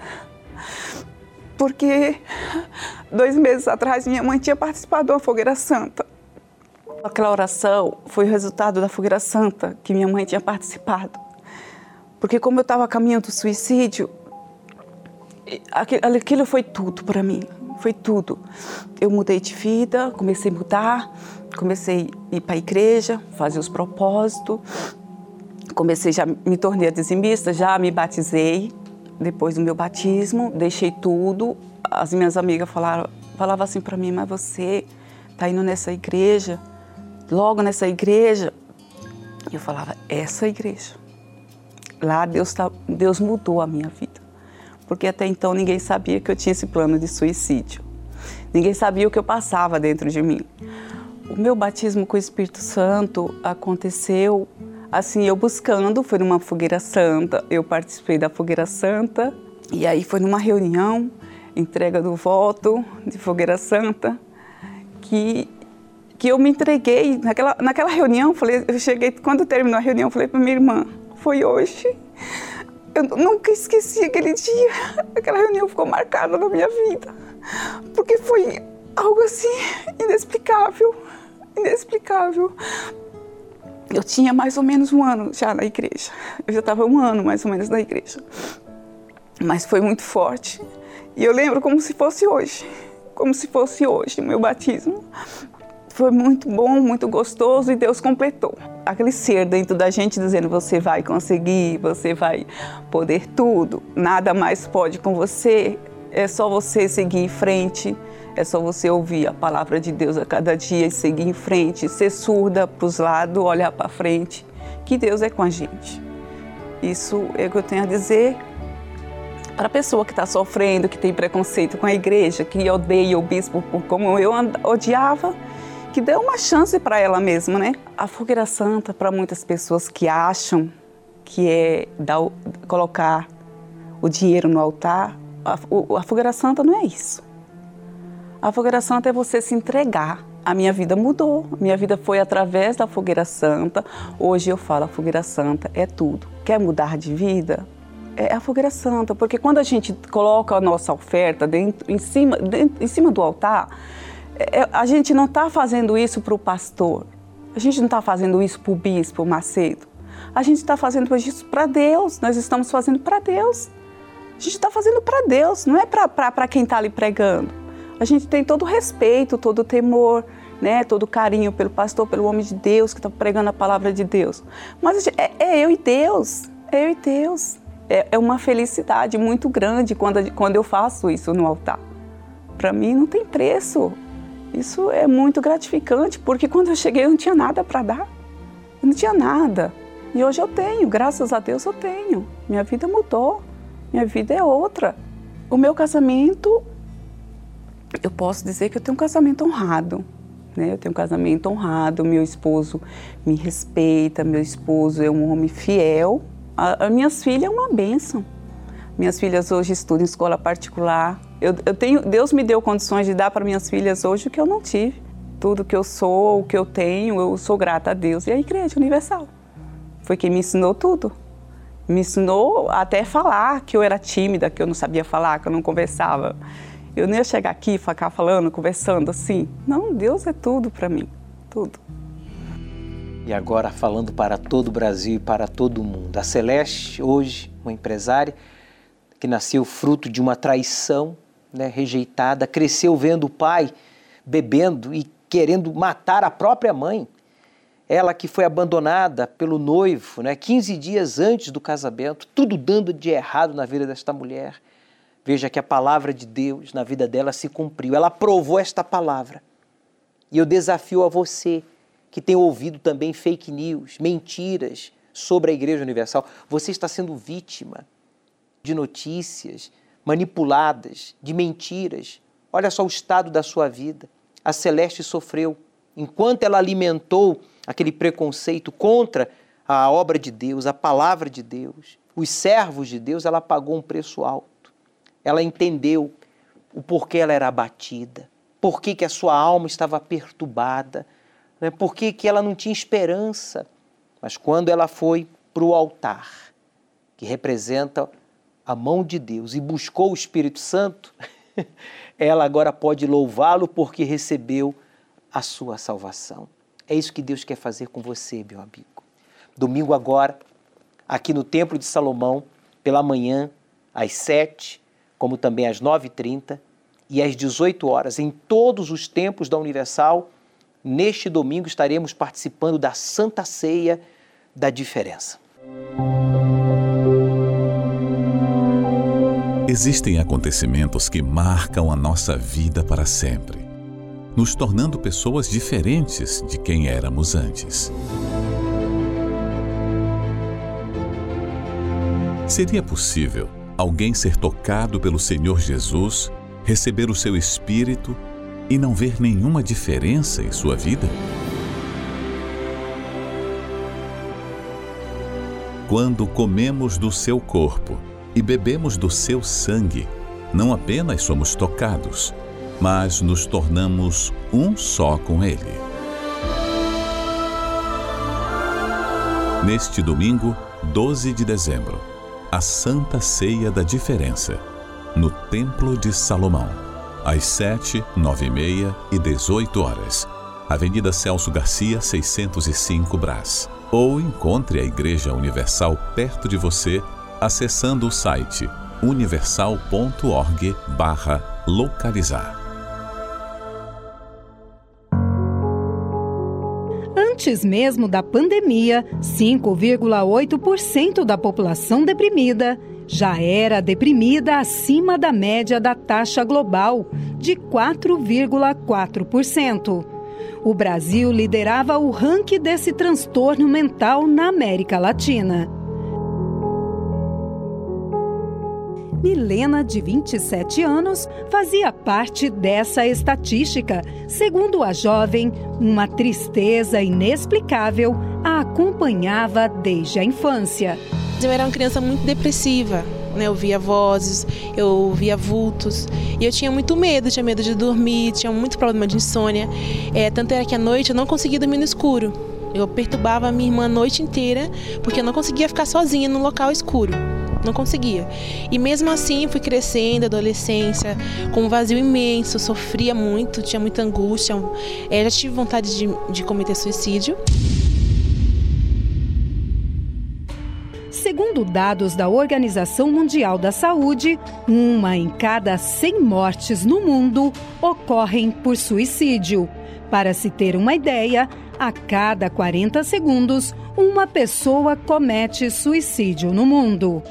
Porque dois meses atrás, minha mãe tinha participado de uma fogueira santa. Aquela oração foi o resultado da fogueira santa que minha mãe tinha participado. Porque como eu estava caminhando do suicídio, aquilo foi tudo para mim, foi tudo. Eu mudei de vida, comecei a mudar, comecei a ir para a igreja, fazer os propósitos, comecei já me tornei dizimista, já me batizei depois do meu batismo, deixei tudo. As minhas amigas falaram, falavam assim para mim, mas você está indo nessa igreja, logo nessa igreja. Eu falava, essa igreja. Lá Deus, tá, Deus mudou a minha vida porque até então ninguém sabia que eu tinha esse plano de suicídio. Ninguém sabia o que eu passava dentro de mim. O meu batismo com o Espírito Santo aconteceu assim, eu buscando, foi numa fogueira santa, eu participei da fogueira santa, e aí foi numa reunião, entrega do voto de fogueira santa, que que eu me entreguei naquela, naquela reunião, falei, eu cheguei, quando terminou a reunião, falei para minha irmã, foi hoje eu nunca esqueci aquele dia. *laughs* Aquela reunião ficou marcada na minha vida. Porque foi algo assim inexplicável. Inexplicável. Eu tinha mais ou menos um ano já na igreja. Eu já estava um ano mais ou menos na igreja. Mas foi muito forte. E eu lembro como se fosse hoje. Como se fosse hoje meu batismo. Foi muito bom, muito gostoso e Deus completou. Aquele ser dentro da gente dizendo: você vai conseguir, você vai poder tudo, nada mais pode com você. É só você seguir em frente, é só você ouvir a palavra de Deus a cada dia e seguir em frente, ser surda para os lados, olhar para frente, que Deus é com a gente. Isso é o que eu tenho a dizer para a pessoa que está sofrendo, que tem preconceito com a igreja, que odeia o bispo como eu odiava que dê uma chance para ela mesma, né? A fogueira santa, para muitas pessoas que acham que é dar, colocar o dinheiro no altar, a, a fogueira santa não é isso. A fogueira santa é você se entregar. A minha vida mudou. Minha vida foi através da fogueira santa. Hoje eu falo, a fogueira santa é tudo. Quer mudar de vida? É a fogueira santa, porque quando a gente coloca a nossa oferta dentro, em, cima, dentro, em cima do altar, a gente não está fazendo isso para o pastor, a gente não está fazendo isso para o bispo Macedo, a gente está fazendo isso para Deus, nós estamos fazendo para Deus. A gente está fazendo para Deus, não é para quem está ali pregando. A gente tem todo o respeito, todo o temor, né, todo o carinho pelo pastor, pelo homem de Deus que está pregando a palavra de Deus. Mas gente, é, é, eu e Deus, é eu e Deus. É, é uma felicidade muito grande quando, quando eu faço isso no altar. Para mim não tem preço. Isso é muito gratificante, porque quando eu cheguei eu não tinha nada para dar. Eu não tinha nada. E hoje eu tenho, graças a Deus eu tenho. Minha vida mudou. Minha vida é outra. O meu casamento, eu posso dizer que eu tenho um casamento honrado. Né? Eu tenho um casamento honrado, meu esposo me respeita, meu esposo é um homem fiel. As minhas filhas é uma bênção. Minhas filhas hoje estudam em escola particular. Eu, eu tenho, Deus me deu condições de dar para minhas filhas hoje o que eu não tive. Tudo que eu sou, o que eu tenho, eu sou grata a Deus e a Igreja Universal. Foi quem me ensinou tudo. Me ensinou até falar que eu era tímida, que eu não sabia falar, que eu não conversava. Eu não ia chegar aqui ficar falando, conversando assim. Não, Deus é tudo para mim, tudo. E agora falando para todo o Brasil e para todo o mundo. A Celeste, hoje, uma empresária que nasceu fruto de uma traição, né, rejeitada, cresceu vendo o pai bebendo e querendo matar a própria mãe. Ela que foi abandonada pelo noivo, né, 15 dias antes do casamento, tudo dando de errado na vida desta mulher. Veja que a palavra de Deus na vida dela se cumpriu. Ela provou esta palavra. E eu desafio a você que tem ouvido também fake news, mentiras sobre a Igreja Universal. Você está sendo vítima de notícias manipuladas, de mentiras. Olha só o estado da sua vida. A Celeste sofreu enquanto ela alimentou aquele preconceito contra a obra de Deus, a palavra de Deus, os servos de Deus, ela pagou um preço alto ela entendeu o porquê ela era abatida, por que, a sua alma estava perturbada, né? por que ela não tinha esperança. Mas quando ela foi para o altar, que representa a mão de Deus, e buscou o Espírito Santo, *laughs* ela agora pode louvá-lo porque recebeu a sua salvação. É isso que Deus quer fazer com você, meu amigo. Domingo agora, aqui no Templo de Salomão, pela manhã, às sete, como também às 9h30 e às 18 horas, em todos os tempos da Universal. Neste domingo estaremos participando da Santa Ceia da Diferença. Existem acontecimentos que marcam a nossa vida para sempre, nos tornando pessoas diferentes de quem éramos antes. Seria possível alguém ser tocado pelo Senhor Jesus, receber o seu Espírito e não ver nenhuma diferença em sua vida? Quando comemos do seu corpo e bebemos do seu sangue, não apenas somos tocados, mas nos tornamos um só com Ele. Neste domingo, 12 de dezembro, a Santa Ceia da Diferença, no Templo de Salomão, às 7, 9 e meia e 18 horas. Avenida Celso Garcia, 605 Brás. Ou encontre a Igreja Universal perto de você acessando o site universal.org/localizar. Antes mesmo da pandemia, 5,8% da população deprimida já era deprimida acima da média da taxa global, de 4,4%. O Brasil liderava o ranking desse transtorno mental na América Latina. Milena, de 27 anos, fazia parte dessa estatística. Segundo a jovem, uma tristeza inexplicável a acompanhava desde a infância. Eu era uma criança muito depressiva, né? Eu via vozes, eu via vultos e eu tinha muito medo, tinha medo de dormir, tinha muito problema de insônia. É, tanto era que à noite eu não conseguia dormir no escuro. Eu perturbava a minha irmã a noite inteira porque eu não conseguia ficar sozinha num local escuro não conseguia. E mesmo assim fui crescendo, adolescência, com um vazio imenso, sofria muito, tinha muita angústia, é, já tive vontade de, de cometer suicídio. Segundo dados da Organização Mundial da Saúde, uma em cada 100 mortes no mundo ocorrem por suicídio. Para se ter uma ideia, a cada 40 segundos, uma pessoa comete suicídio no mundo.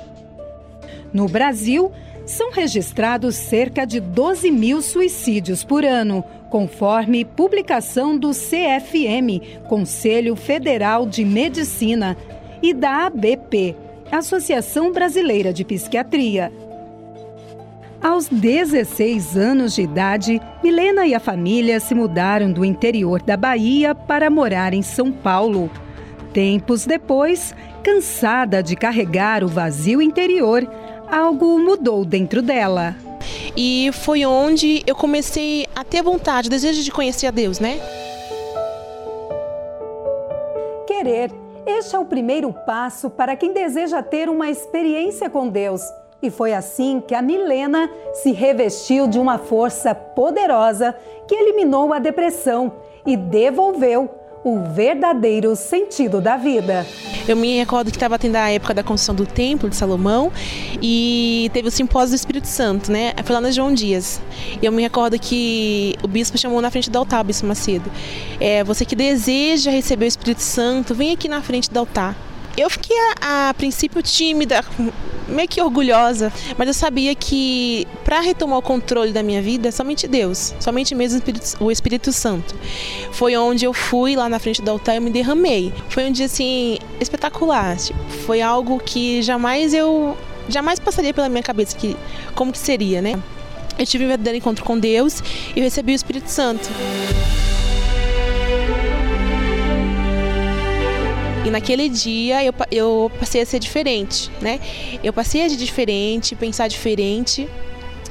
No Brasil, são registrados cerca de 12 mil suicídios por ano, conforme publicação do CFM, Conselho Federal de Medicina, e da ABP, Associação Brasileira de Psiquiatria. Aos 16 anos de idade, Milena e a família se mudaram do interior da Bahia para morar em São Paulo. Tempos depois, cansada de carregar o vazio interior, algo mudou dentro dela. E foi onde eu comecei a ter vontade, desejo de conhecer a Deus, né? Querer. Este é o primeiro passo para quem deseja ter uma experiência com Deus. E foi assim que a Milena se revestiu de uma força poderosa que eliminou a depressão e devolveu o verdadeiro sentido da vida. Eu me recordo que estava tendo a época da construção do Templo de Salomão e teve o simpósio do Espírito Santo, né? Foi lá na João Dias. E eu me recordo que o bispo chamou na frente do altar, o bispo Macedo. É, você que deseja receber o Espírito Santo, vem aqui na frente do altar. Eu fiquei a, a, princípio tímida, meio que orgulhosa, mas eu sabia que para retomar o controle da minha vida, somente Deus, somente mesmo o Espírito, o Espírito Santo. Foi onde eu fui lá na frente do altar e me derramei. Foi um dia assim espetacular. Tipo, foi algo que jamais eu jamais passaria pela minha cabeça que como que seria, né? Eu tive um verdadeiro encontro com Deus e recebi o Espírito Santo. E naquele dia eu, eu passei a ser diferente, né? Eu passei a ser diferente, pensar diferente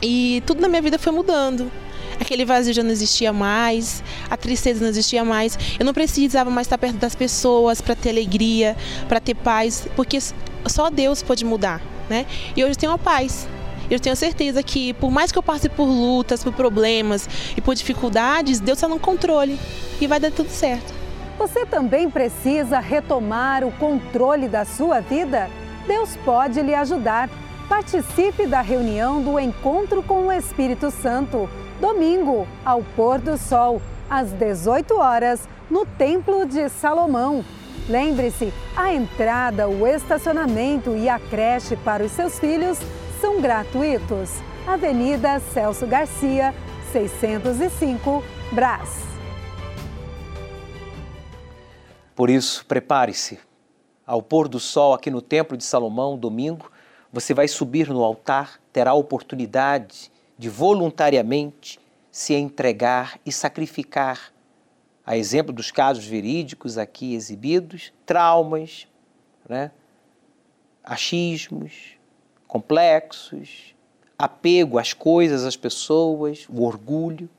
e tudo na minha vida foi mudando. Aquele vazio já não existia mais, a tristeza não existia mais. Eu não precisava mais estar perto das pessoas para ter alegria, para ter paz, porque só Deus pode mudar, né? E hoje eu tenho a paz. Eu tenho certeza que, por mais que eu passe por lutas, por problemas e por dificuldades, Deus está no controle e vai dar tudo certo. Você também precisa retomar o controle da sua vida? Deus pode lhe ajudar. Participe da reunião do Encontro com o Espírito Santo, domingo, ao pôr do sol, às 18 horas, no Templo de Salomão. Lembre-se, a entrada, o estacionamento e a creche para os seus filhos são gratuitos. Avenida Celso Garcia, 605, Brás. Por isso, prepare-se. Ao pôr do sol aqui no Templo de Salomão, domingo, você vai subir no altar, terá a oportunidade de voluntariamente se entregar e sacrificar, a exemplo dos casos verídicos aqui exibidos, traumas, né? achismos, complexos, apego às coisas, às pessoas, o orgulho.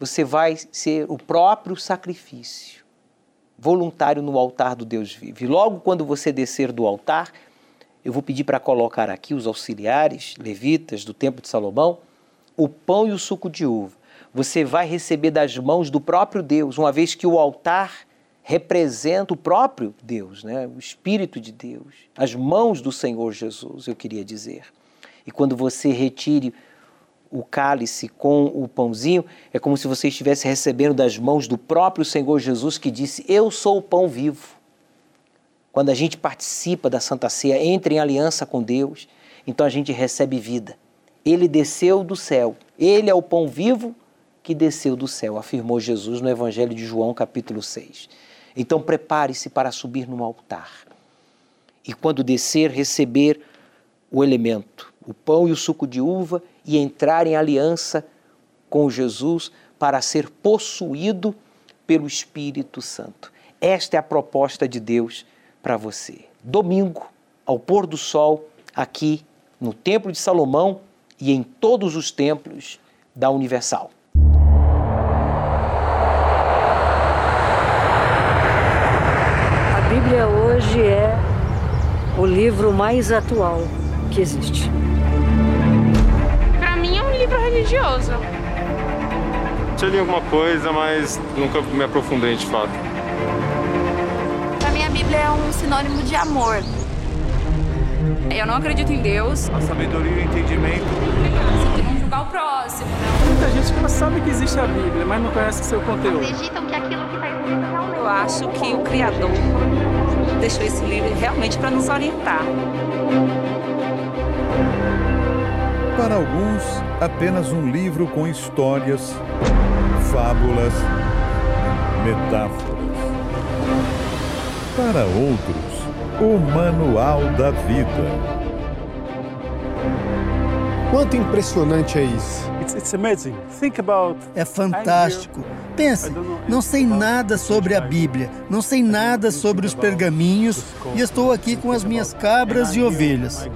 Você vai ser o próprio sacrifício voluntário no altar do Deus vivo. E logo quando você descer do altar, eu vou pedir para colocar aqui os auxiliares levitas do Templo de Salomão, o pão e o suco de uva. Você vai receber das mãos do próprio Deus, uma vez que o altar representa o próprio Deus, né? o Espírito de Deus, as mãos do Senhor Jesus, eu queria dizer. E quando você retire o cálice com o pãozinho, é como se você estivesse recebendo das mãos do próprio Senhor Jesus que disse: Eu sou o pão vivo. Quando a gente participa da Santa Ceia, entra em aliança com Deus, então a gente recebe vida. Ele desceu do céu. Ele é o pão vivo que desceu do céu, afirmou Jesus no Evangelho de João, capítulo 6. Então prepare-se para subir no altar. E quando descer, receber o elemento, o pão e o suco de uva e entrar em aliança com Jesus para ser possuído pelo Espírito Santo. Esta é a proposta de Deus para você. Domingo, ao pôr do sol, aqui no Templo de Salomão e em todos os templos da Universal. A Bíblia hoje é o livro mais atual que existe religioso. Já li alguma coisa, mas nunca me aprofundei de fato. Para mim, a Bíblia é um sinônimo de amor. Eu não acredito em Deus. A sabedoria e o entendimento. Assim, não julgar o próximo. Né? Muita gente que sabe que existe a Bíblia, mas não conhece o seu conteúdo. Acreditam que aquilo que está escrito realmente. Eu acho que o Criador deixou esse livro realmente para nos orientar. Para alguns, apenas um livro com histórias, fábulas, metáforas. Para outros, o Manual da Vida. Quanto impressionante é isso! É fantástico. Pense, não sei nada sobre a Bíblia, não sei nada sobre os pergaminhos e estou aqui com as minhas cabras e ovelhas.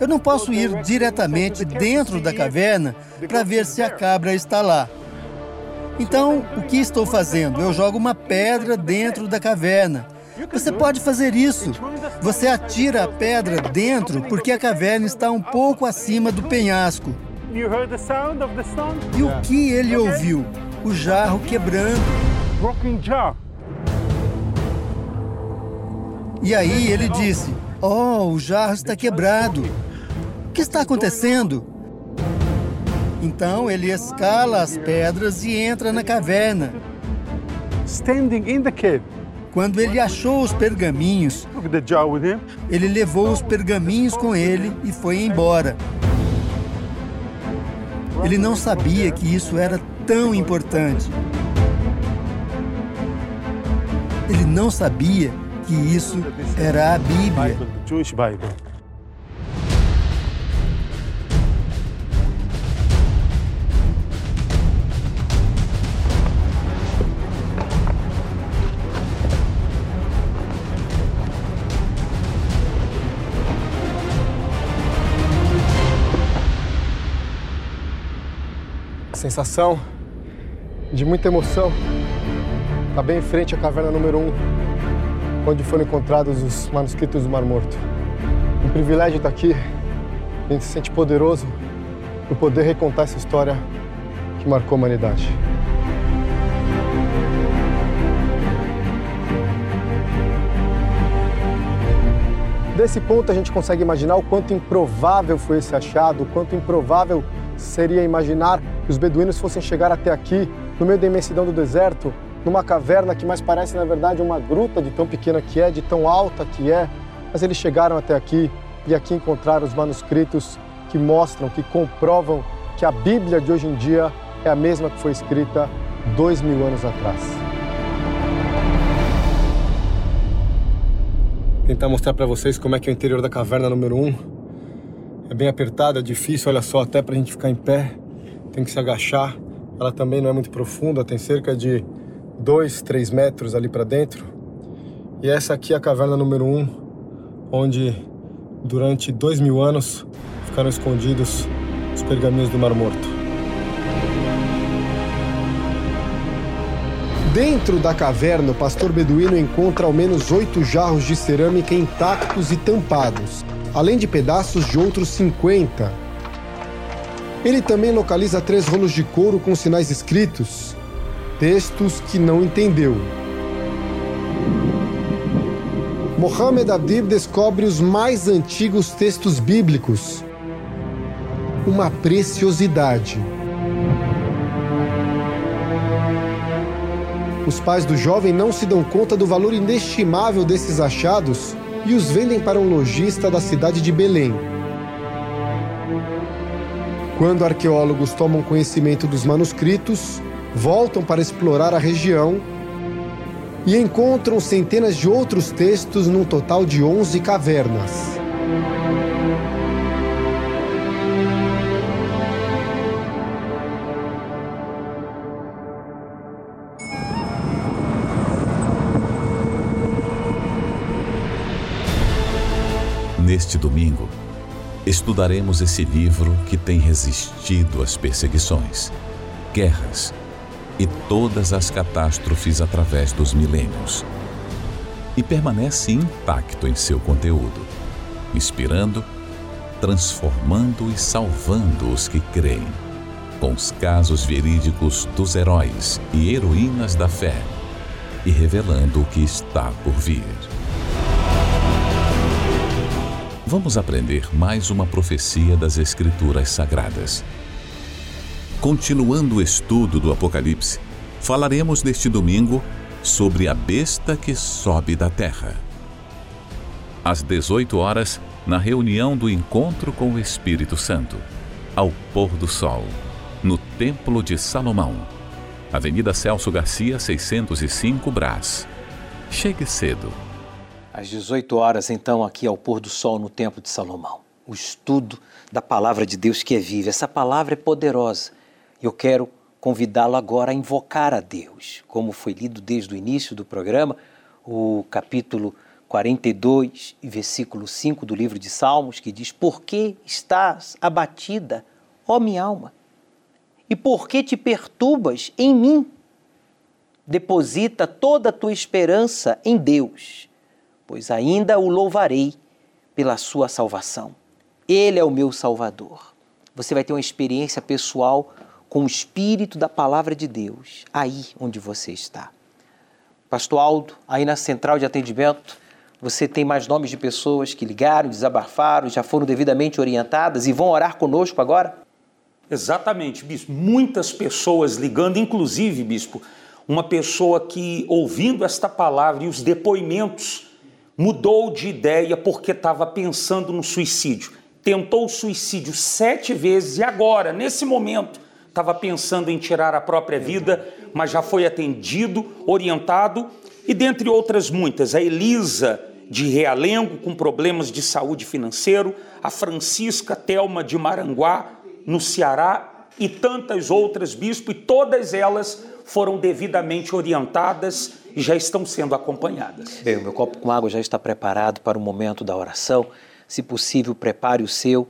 Eu não posso ir diretamente dentro da caverna para ver se a cabra está lá. Então, o que estou fazendo? Eu jogo uma pedra dentro da caverna. Você pode fazer isso. Você atira a pedra dentro porque a caverna está um pouco acima do penhasco. E o que ele ouviu? O jarro quebrando. E aí ele disse: Oh, o jarro está quebrado. O que está acontecendo? Então ele escala as pedras e entra na caverna. Standing in the cave. Quando ele achou os pergaminhos, ele levou os pergaminhos com ele e foi embora. Ele não sabia que isso era tão importante. Ele não sabia que isso era a Bíblia. sensação de muita emoção. Está bem em frente à caverna número 1, um, onde foram encontrados os manuscritos do Mar Morto. Um privilégio estar aqui. A gente se sente poderoso por poder recontar essa história que marcou a humanidade. Desse ponto, a gente consegue imaginar o quanto improvável foi esse achado, o quanto improvável seria imaginar que os beduínos fossem chegar até aqui, no meio da imensidão do deserto, numa caverna que mais parece, na verdade, uma gruta de tão pequena que é, de tão alta que é. Mas eles chegaram até aqui e aqui encontraram os manuscritos que mostram, que comprovam que a Bíblia de hoje em dia é a mesma que foi escrita dois mil anos atrás. Tentar mostrar para vocês como é que é o interior da caverna número 1. Um. É bem apertado, é difícil, olha só, até para a gente ficar em pé tem que se agachar. Ela também não é muito profunda, tem cerca de 2, 3 metros ali para dentro. E essa aqui é a caverna número 1, um, onde durante dois mil anos ficaram escondidos os pergaminhos do Mar Morto. Dentro da caverna, o pastor beduíno encontra ao menos oito jarros de cerâmica intactos e tampados, além de pedaços de outros 50 ele também localiza três rolos de couro com sinais escritos, textos que não entendeu. Mohamed Abdib descobre os mais antigos textos bíblicos. Uma preciosidade. Os pais do jovem não se dão conta do valor inestimável desses achados e os vendem para um lojista da cidade de Belém. Quando arqueólogos tomam conhecimento dos manuscritos, voltam para explorar a região e encontram centenas de outros textos num total de 11 cavernas. Neste domingo, estudaremos esse livro que tem resistido às perseguições, guerras e todas as catástrofes através dos milênios. E permanece intacto em seu conteúdo, inspirando, transformando e salvando os que creem, com os casos verídicos dos heróis e heroínas da fé e revelando o que está por vir. Vamos aprender mais uma profecia das Escrituras Sagradas Continuando o estudo do Apocalipse, falaremos neste domingo sobre a besta que sobe da terra. Às 18 horas, na reunião do encontro com o Espírito Santo, ao pôr do sol, no Templo de Salomão, Avenida Celso Garcia, 605 Brás. Chegue cedo. Às 18 horas, então, aqui ao pôr do sol no Templo de Salomão. O estudo da palavra de Deus que é viva. Essa palavra é poderosa. Eu quero convidá-lo agora a invocar a Deus. Como foi lido desde o início do programa, o capítulo 42 e versículo 5 do livro de Salmos, que diz: Por que estás abatida, ó minha alma? E por que te perturbas em mim? Deposita toda a tua esperança em Deus pois ainda o louvarei pela sua salvação. Ele é o meu Salvador. Você vai ter uma experiência pessoal com o Espírito da Palavra de Deus, aí onde você está. Pastor Aldo, aí na central de atendimento, você tem mais nomes de pessoas que ligaram, desabafaram, já foram devidamente orientadas e vão orar conosco agora? Exatamente, bispo. Muitas pessoas ligando, inclusive, bispo, uma pessoa que, ouvindo esta palavra e os depoimentos mudou de ideia porque estava pensando no suicídio. Tentou o suicídio sete vezes e agora, nesse momento, estava pensando em tirar a própria vida, mas já foi atendido, orientado e dentre outras muitas, a Elisa de Realengo com problemas de saúde financeiro, a Francisca Telma de Maranguá no Ceará e tantas outras bispo e todas elas foram devidamente orientadas e já estão sendo acompanhadas. Bem, o meu copo com água já está preparado para o momento da oração. Se possível, prepare o seu.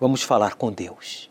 Vamos falar com Deus.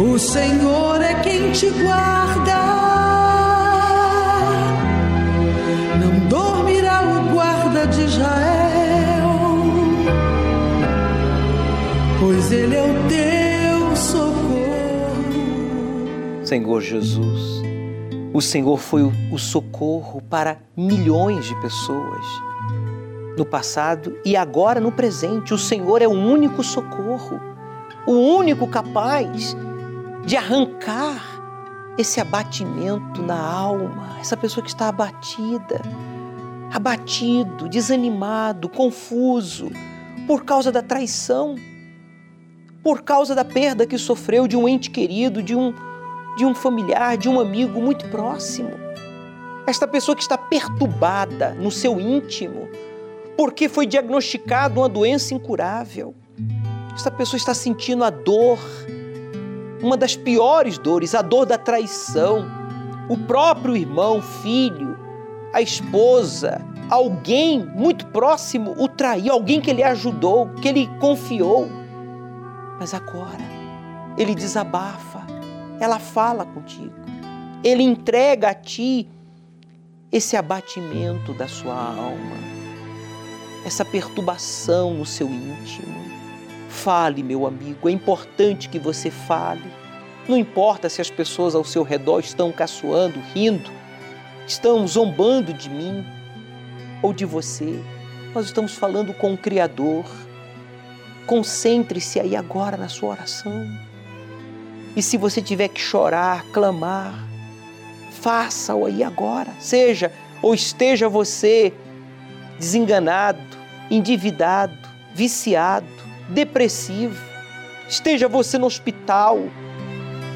O Senhor é quem te guarda. Não dormirá o guarda de Israel, pois ele é o teu socorro. Senhor Jesus, o Senhor foi o socorro para milhões de pessoas no passado e agora no presente. O Senhor é o único socorro, o único capaz de arrancar esse abatimento na alma, essa pessoa que está abatida, abatido, desanimado, confuso por causa da traição, por causa da perda que sofreu de um ente querido, de um de um familiar, de um amigo muito próximo. Esta pessoa que está perturbada no seu íntimo, porque foi diagnosticada uma doença incurável. Esta pessoa está sentindo a dor, uma das piores dores, a dor da traição. O próprio irmão, filho, a esposa, alguém muito próximo o traiu, alguém que ele ajudou, que ele confiou. Mas agora ele desabafa, ela fala contigo. Ele entrega a ti esse abatimento da sua alma, essa perturbação no seu íntimo. Fale, meu amigo, é importante que você fale. Não importa se as pessoas ao seu redor estão caçoando, rindo, estão zombando de mim ou de você. Nós estamos falando com o Criador. Concentre-se aí agora na sua oração. E se você tiver que chorar, clamar, faça-o aí agora. Seja ou esteja você desenganado, endividado, viciado, depressivo, esteja você no hospital,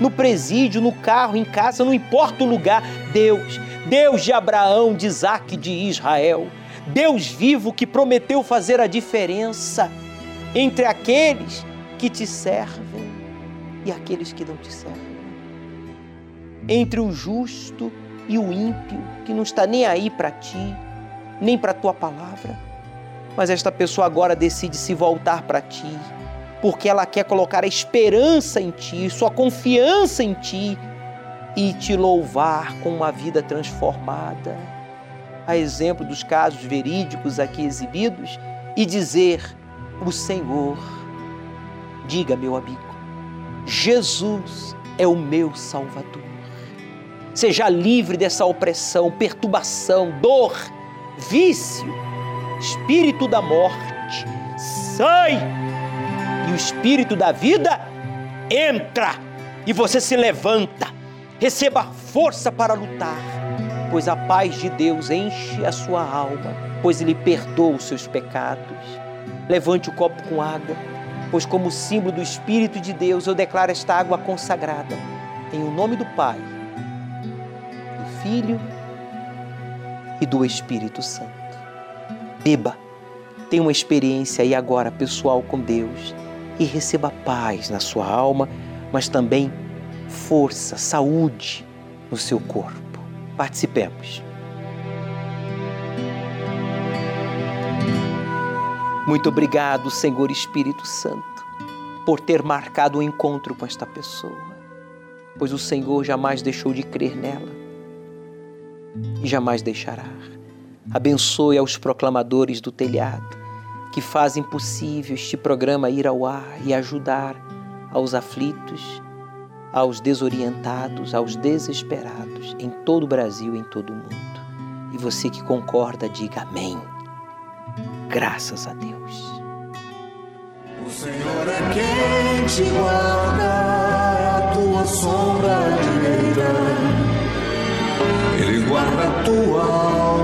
no presídio, no carro, em casa, não importa o lugar, Deus, Deus de Abraão, de Isaac, de Israel, Deus vivo que prometeu fazer a diferença entre aqueles que te servem e aqueles que não te servem. Entre o justo e o ímpio, que não está nem aí para ti, nem para a tua palavra. Mas esta pessoa agora decide se voltar para ti, porque ela quer colocar a esperança em ti, sua confiança em ti e te louvar com uma vida transformada. A exemplo dos casos verídicos aqui exibidos, e dizer: O Senhor, diga, meu amigo, Jesus é o meu Salvador. Seja livre dessa opressão, perturbação, dor, vício, espírito da morte. Sai! E o espírito da vida entra e você se levanta. Receba força para lutar, pois a paz de Deus enche a sua alma, pois Ele perdoa os seus pecados. Levante o copo com água, pois, como símbolo do Espírito de Deus, eu declaro esta água consagrada, em o nome do Pai, do Filho e do Espírito Santo. Beba, tenha uma experiência aí agora pessoal com Deus e receba paz na sua alma, mas também força, saúde no seu corpo. Participemos. Muito obrigado, Senhor Espírito Santo, por ter marcado o um encontro com esta pessoa, pois o Senhor jamais deixou de crer nela e jamais deixará. Abençoe aos proclamadores do telhado que fazem possível este programa ir ao ar e ajudar aos aflitos, aos desorientados, aos desesperados em todo o Brasil e em todo o mundo. E você que concorda, diga amém. Graças a Deus. O Senhor é quem te guarda, é a tua sombra direita. Ele guarda a tua alma,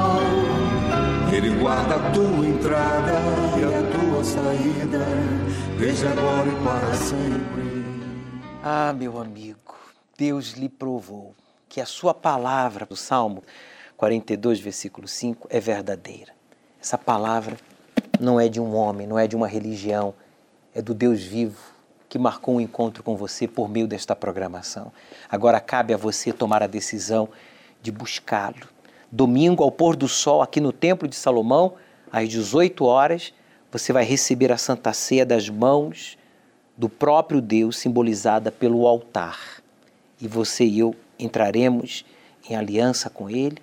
Guarda a tua entrada e a tua saída, desde agora e para sempre. Ah, meu amigo, Deus lhe provou que a sua palavra do Salmo 42, versículo 5 é verdadeira. Essa palavra não é de um homem, não é de uma religião, é do Deus vivo que marcou um encontro com você por meio desta programação. Agora cabe a você tomar a decisão de buscá-lo. Domingo, ao pôr do sol, aqui no Templo de Salomão, às 18 horas, você vai receber a Santa Ceia das mãos do próprio Deus, simbolizada pelo altar. E você e eu entraremos em aliança com Ele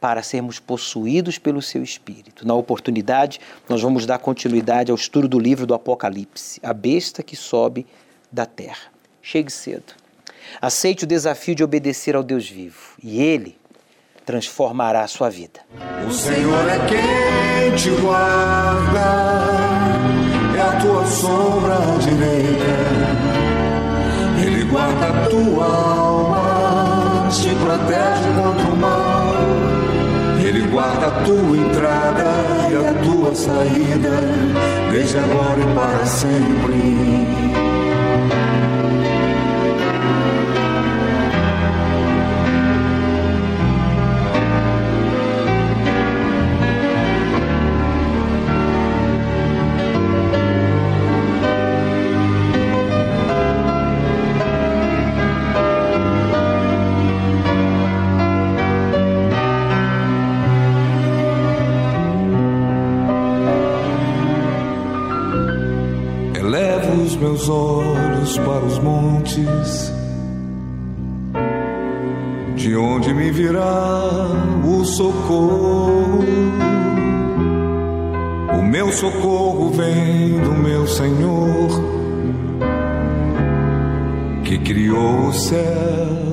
para sermos possuídos pelo seu Espírito. Na oportunidade, nós vamos dar continuidade ao estudo do livro do Apocalipse, a besta que sobe da terra. Chegue cedo. Aceite o desafio de obedecer ao Deus vivo e Ele transformará a sua vida. O Senhor é quem te guarda, é a tua sombra direita. Ele guarda a tua alma, te protege contra o mal. Ele guarda a tua entrada e a tua saída, desde agora e para sempre. Meus olhos para os montes, de onde me virá o socorro. O meu socorro vem do meu Senhor, que criou a terra.